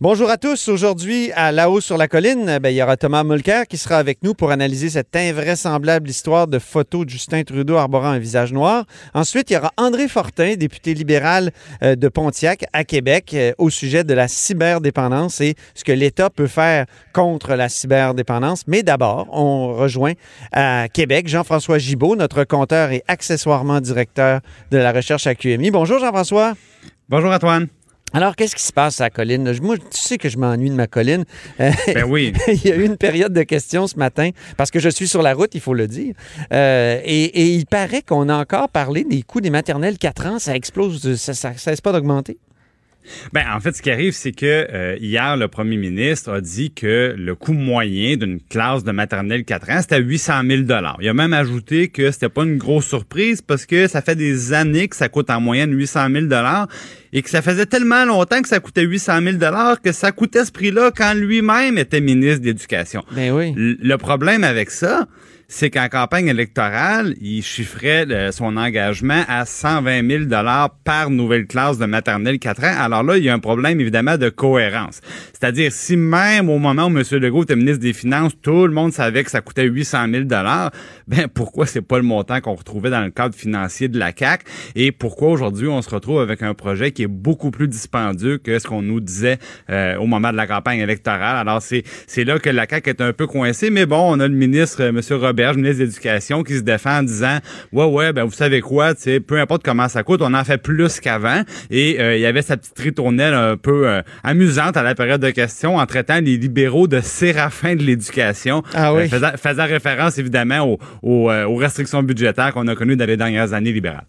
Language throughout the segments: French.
Bonjour à tous. Aujourd'hui, à La Haut sur la colline, ben, il y aura Thomas Mulcair qui sera avec nous pour analyser cette invraisemblable histoire de photos de Justin Trudeau arborant un visage noir. Ensuite, il y aura André Fortin, député libéral euh, de Pontiac à Québec, euh, au sujet de la cyberdépendance et ce que l'État peut faire contre la cyberdépendance. Mais d'abord, on rejoint à Québec Jean-François Gibault, notre compteur et accessoirement directeur de la recherche à QMI. Bonjour Jean-François. Bonjour Antoine. Alors, qu'est-ce qui se passe à la colline? Moi, tu sais que je m'ennuie de ma colline. Ben oui. il y a eu une période de questions ce matin parce que je suis sur la route, il faut le dire. Euh, et, il paraît qu'on a encore parlé des coûts des maternelles 4 ans. Ça explose, ça ne cesse pas d'augmenter? Ben, en fait, ce qui arrive, c'est que euh, hier, le premier ministre a dit que le coût moyen d'une classe de maternelle 4 ans, c'était 800 000 Il a même ajouté que c'était pas une grosse surprise parce que ça fait des années que ça coûte en moyenne 800 000 et que ça faisait tellement longtemps que ça coûtait 800 000 que ça coûtait ce prix-là quand lui-même était ministre de l'Éducation. Ben oui. Le problème avec ça, c'est qu'en campagne électorale, il chiffrait euh, son engagement à 120 000 dollars par nouvelle classe de maternelle 4 ans. Alors là, il y a un problème évidemment de cohérence. C'est-à-dire, si même au moment où M. Legault était ministre des Finances, tout le monde savait que ça coûtait 800 000 dollars, ben pourquoi c'est pas le montant qu'on retrouvait dans le cadre financier de la CAC et pourquoi aujourd'hui on se retrouve avec un projet qui est beaucoup plus dispendieux que ce qu'on nous disait euh, au moment de la campagne électorale? Alors c'est c'est là que la CAC est un peu coincée, mais bon, on a le ministre euh, M. Robert, ministre de l'Éducation, qui se défend en disant ouais ouais ben vous savez quoi, tu peu importe comment ça coûte, on en fait plus qu'avant et euh, il y avait sa petite ritournelle un peu amusante à la période de questions en traitant les libéraux de séraphin de l'éducation, ah oui. faisant référence évidemment au euh, aux, restrictions budgétaires qu'on a connues dans les dernières années libérales.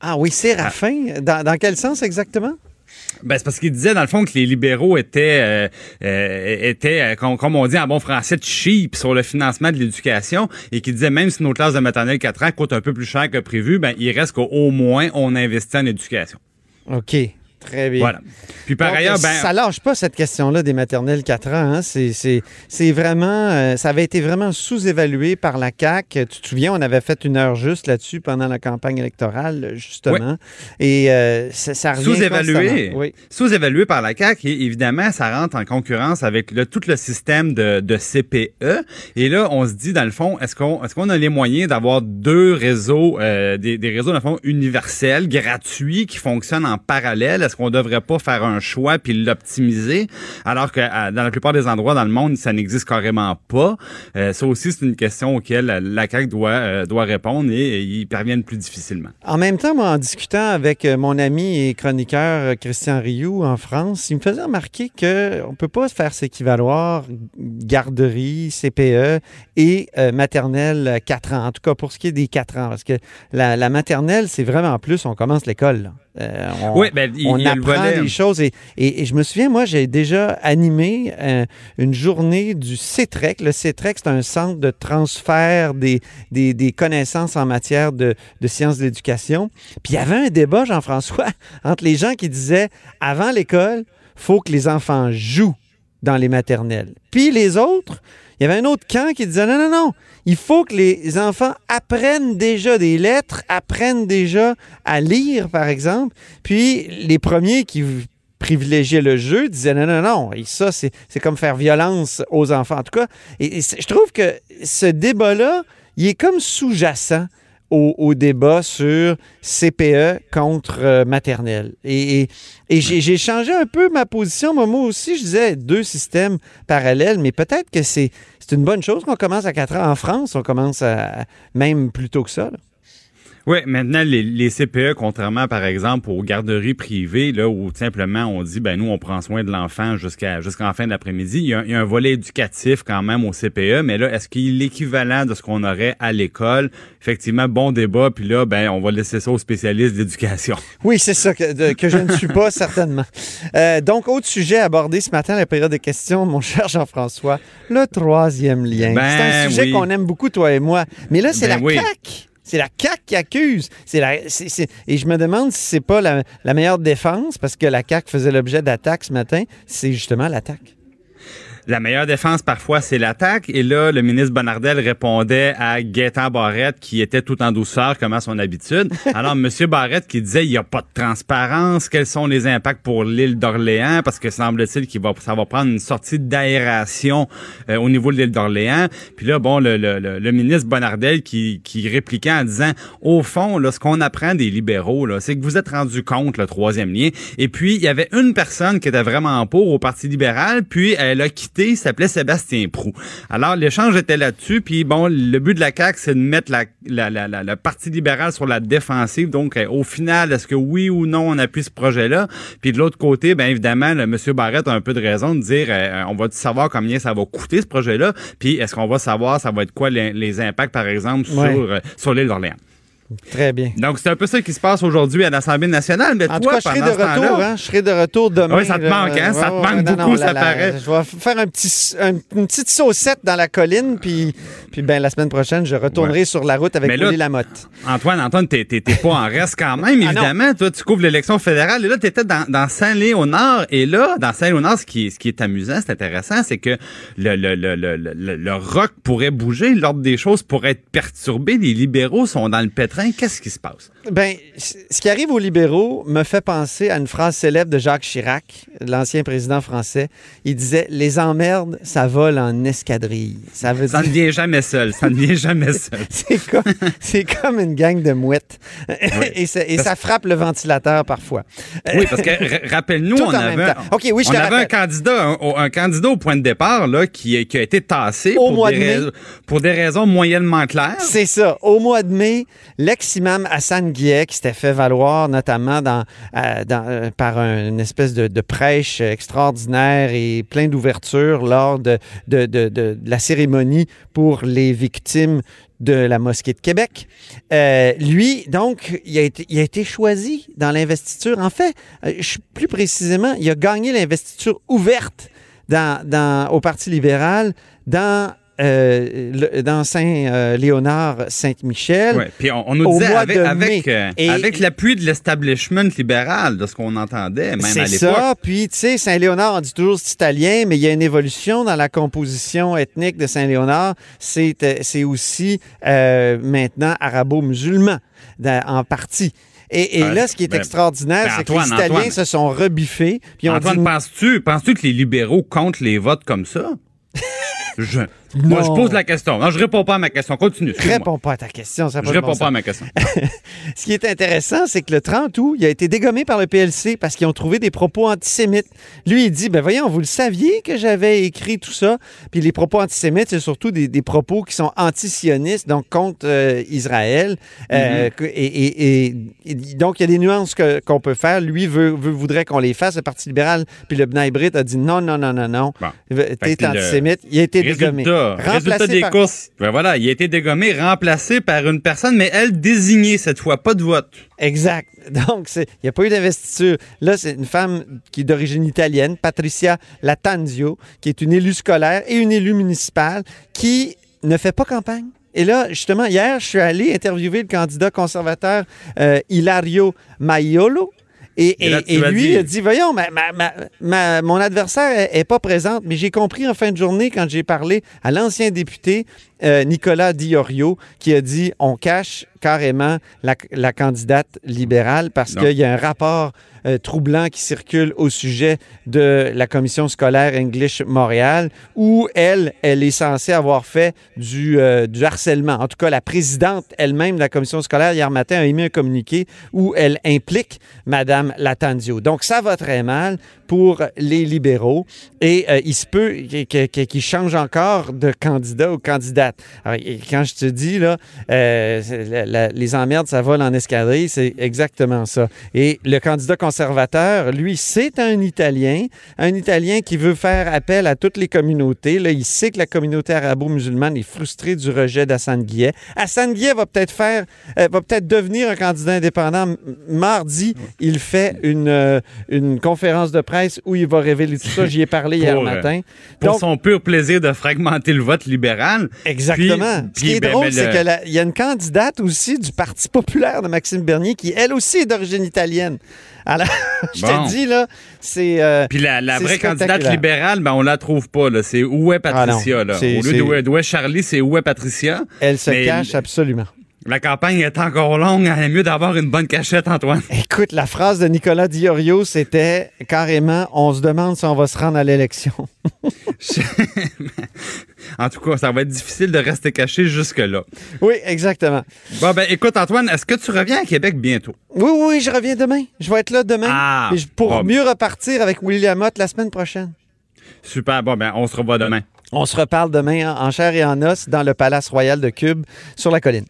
Ah oui, c'est Raffin. Dans, quel sens exactement? Ben, c'est parce qu'il disait, dans le fond, que les libéraux étaient, euh, euh, étaient comme, on dit en bon français, cheap sur le financement de l'éducation et qu'il disait même si nos classes de maternelle 4 ans coûtent un peu plus cher que prévu, ben, il reste qu'au moins on investit en éducation. OK. Très bien. Voilà. Puis par ailleurs, ben, ça lâche pas cette question-là des maternelles 4 ans. Hein. C'est vraiment, euh, ça avait été vraiment sous-évalué par la CAC. Tu te souviens, on avait fait une heure juste là-dessus pendant la campagne électorale, justement. Et euh, ça, revient sous-évalué. Oui. Sous-évalué par la CAC. Et évidemment, ça rentre en concurrence avec le, tout le système de, de, CPE. Et là, on se dit dans le fond, est-ce qu'on est-ce qu'on a les moyens d'avoir deux réseaux, euh, des, des réseaux dans le fond universels, gratuits, qui fonctionnent en parallèle? Est-ce devrait pas faire un choix puis l'optimiser, alors que dans la plupart des endroits dans le monde, ça n'existe carrément pas. Euh, ça aussi, c'est une question auquel la CAQ doit, euh, doit répondre et, ils parviennent plus difficilement. En même temps, en discutant avec euh, mon ami et chroniqueur Christian Rioux en France, il me faisait remarquer qu'on ne peut pas faire s'équivaloir garderie, CPE et maternelle 4 ans, en tout cas pour ce qui est des 4 ans, parce que la maternelle, c'est vraiment plus, on commence l'école. Euh, on, oui, ben, on apprend des choses. Et, et, je me souviens, moi, j'ai déjà animé euh, une journée du CETREC. Le CETREC, c'est un centre de transfert des, des, des connaissances en matière de, de sciences de l'éducation. Puis il y avait un débat, Jean-François, entre les gens qui disaient, avant l'école, faut que les enfants jouent dans les maternelles. Puis les autres, il y avait un autre camp qui disait non, non, non, il faut que les enfants apprennent déjà des lettres, apprennent déjà à lire, par exemple. Puis les premiers qui privilégiaient le jeu disaient non, non, non, et ça, c'est comme faire violence aux enfants. En tout cas, et je trouve que ce débat-là, il est comme sous-jacent au, débat sur CPE contre euh, maternelle. Et, j'ai changé un peu ma position. Moi, aussi, je disais deux systèmes parallèles, mais peut-être que c'est une bonne chose qu'on commence à 4 ans. En France, on commence à, même plus tôt que ça. Oui, maintenant, les, CPE, contrairement, par exemple, aux garderies privées, là, où simplement on dit, ben nous, on prend soin de l'enfant jusqu'à jusqu'en fin d'après-midi, il, y, a, un volet éducatif quand même au CPE, mais là, est-ce qu'il est l'équivalent de ce qu'on aurait à l'école? Effectivement, bon débat, puis là, ben, on va laisser ça aux spécialistes d'éducation. Oui, c'est ça que, que, je ne suis pas, certainement. Euh, donc, autre sujet abordé ce matin, la période de questions, mon cher Jean-François, le troisième lien. c'est un ben sujet qu'on aime beaucoup, toi et moi. Mais là, c'est ben la CAQ c'est la CAQ qui accuse. C'est la, et je me demande si c'est pas la, meilleure défense, parce que la CAQ faisait l'objet d'attaques ce matin, c'est justement l'attaque. La meilleure défense parfois, c'est l'attaque. Et là, le ministre Bonardel répondait à Gaétan Barrette, qui était tout en douceur, comme à son habitude. Alors, M. Barrette qui disait, il n'y a pas de transparence, quels sont les impacts pour l'île d'Orléans, parce que semble-t-il qu'il va, ça va prendre une sortie d'aération euh, au niveau de l'île d'Orléans. Puis là, bon, le, le, le, ministre Bonardel qui, qui répliquait en disant, au fond, là, ce qu'on apprend des libéraux, là, c'est que vous êtes rendu compte, le troisième lien. Et puis, il y avait une personne qui était vraiment pour au Parti libéral, puis elle a quitté, il s'appelait Sébastien Prou. Alors, l'échange était là-dessus, puis bon, le but de la CAQ, c'est de mettre la, la, la, la, le Parti libéral sur la défensive. Donc, euh, au final, est-ce que oui ou non on appuie ce projet-là? Puis de l'autre côté, bien évidemment, le M. Barrett a un peu de raison de dire, euh, on va savoir combien ça va coûter ce projet-là, puis est-ce qu'on va savoir ça va être quoi les, impacts, par exemple, sur, euh, sur l'île d'Orléans? Très bien. Donc, c'est un peu ça qui se passe aujourd'hui à l'Assemblée nationale. Mais en toi, tout cas, je serai de retour. Hein, je serai de retour demain. Oui, ça te manque, hein? ça te manque beaucoup, ça paraît. Je vais faire un petit, une petite saucette dans la colline, puis, puis ben, la semaine prochaine, je retournerai sur la route avec Willy Lamotte. Antoine, Antoine, t'es pas en reste quand même, ah, évidemment. toi, tu couvres l'élection fédérale. Et là, tu étais dans, dans Saint-Léonard. Et là, dans Saint-Léonard, ce qui, est, ce qui est amusant, c'est intéressant, c'est que le, le, le, le, le rock pourrait bouger, l'ordre des choses pourrait être perturbé. Les libéraux sont dans le pétrin. Qu'est-ce qui se passe? Ben, ce qui arrive aux libéraux me fait penser à une phrase célèbre de Jacques Chirac, l'ancien président français. Il disait Les emmerdes, ça vole en escadrille. Ça, veut ça ne vient jamais seul. Ça ne vient jamais seul. c'est comme, comme une gang de mouettes. et, ça frappe le ventilateur parfois. oui, parce que rappelle-nous, on avait, oui, on avait un candidat, un, candidat au point de départ là, qui, qui a été tassé pour, des pour des raisons moyennement claires. C'est ça. Au mois de mai, l'ex-imam Hassan Guillet, qui s'était fait valoir notamment euh, euh, par une espèce de, prêche extraordinaire et plein d'ouverture lors de, la cérémonie pour les victimes de la mosquée de Québec. Euh, lui, donc, il a, été, choisi dans l'investiture. En fait, plus précisément, il a gagné l'investiture ouverte au Parti libéral dans euh, dans Saint-Léonard-Saint-Michel. Ouais, puis on, nous disait avec, avec, euh, avec l'appui de l'establishment libéral, de ce qu'on entendait, même à l'époque. C'est ça. Puis, tu sais, Saint-Léonard, on dit toujours c'est italien, mais il y a une évolution dans la composition ethnique de Saint-Léonard. C'est euh, aussi maintenant arabo-musulman en partie. Et, là, ce qui est ben, extraordinaire, ben, c'est que les Italiens se sont rebiffés. Puis Antoine, penses-tu penses que les libéraux comptent les votes comme ça? je, moi, je pose la question. Non, je réponds pas à ma question. Continue. Je réponds pas à ta question. Ça je réponds pas à ma question. Ce qui est intéressant, c'est que le 30 août, il a été dégommé par le PLC parce qu'ils ont trouvé des propos antisémites. Lui, il dit, ben voyons, vous le saviez que j'avais écrit tout ça? Puis les propos antisémites, c'est surtout des, propos qui sont antisionistes, donc contre euh, Israël. Euh, mm-hmm. et, donc, il y a des nuances qu'on peut faire. Lui veut, voudrait qu'on les fasse. Le Parti libéral, puis le B'nai Brit a dit non, non, non, non, non. T'es antisémite. Il a été dégommé. Résultat des courses. Ben voilà, il a été dégommé, remplacé par une personne, mais elle désignée cette fois, pas de vote. Exact. Donc, il n'y a pas eu d'investiture. Là, c'est une femme qui est d'origine italienne, Patricia Latanzio, qui est une élue scolaire et une élue municipale, qui ne fait pas campagne. Et là, justement, hier, je suis allé interviewer le candidat conservateur euh, Hilario Maiolo, et, lui, il a dit Voyons, mon adversaire n'est pas présente, mais j'ai compris en fin de journée, quand j'ai parlé à l'ancien député euh, Nicolas Diorio, qui a dit On cache carrément la, candidate libérale parce qu'il y a un rapport euh, troublant qui circule au sujet de la commission scolaire English Montréal, où elle, elle est censée avoir fait du, euh, du harcèlement. En tout cas, la présidente elle-même de la commission scolaire, hier matin, a émis un communiqué où elle implique Mme Latanzio. Donc, ça va très mal pour les libéraux et euh, il se peut qu'ils changent encore de candidat ou candidate. Alors, quand je te dis, là, les emmerdes, ça vole en escadrille, c'est exactement ça. Et le candidat conservateur, lui, c'est un Italien, un Italien qui veut faire appel à toutes les communautés. Là, il sait que la communauté arabo-musulmane est frustrée du rejet d'Hassan Guillet. Hassan Guillet va peut-être faire, euh, va peut-être devenir un candidat indépendant. Mardi, il fait fait une, euh, une conférence de presse où il va révéler tout ça. J'y ai parlé hier Pour, euh, matin. Pour Donc, son pur plaisir de fragmenter le vote libéral. Exactement. Puis- Ce qui est ben, drôle, c'est le- qu'il y a une candidate aussi du Parti populaire de Maxime Bernier qui, elle aussi, est d'origine italienne. Alors, je Bon. te dis, là, c'est... euh, Puis la, vraie candidate libérale, ben on la trouve pas. Là. C'est où est Patricia? Ah non, là? c'est- Au lieu d'où est, est Charlie, c'est où est Patricia? elle se Mais cache absolument. La campagne est encore longue. Il est mieux d'avoir une bonne cachette, Antoine. Écoute, la phrase de Nicolas Diorio, c'était carrément, on se demande si on va se rendre à l'élection. En tout cas, ça va être difficile de rester caché jusque-là. oui, exactement. Bon, ben écoute, Antoine, est-ce que tu reviens à Québec bientôt? Oui, oui, je reviens demain. Je vais être là demain. Ah, pour bon. mieux repartir avec William Lamotte la semaine prochaine. Super. Bon, ben on se revoit demain. On se reparle demain en en chair et en os dans le Palace Royal de Cube sur la colline.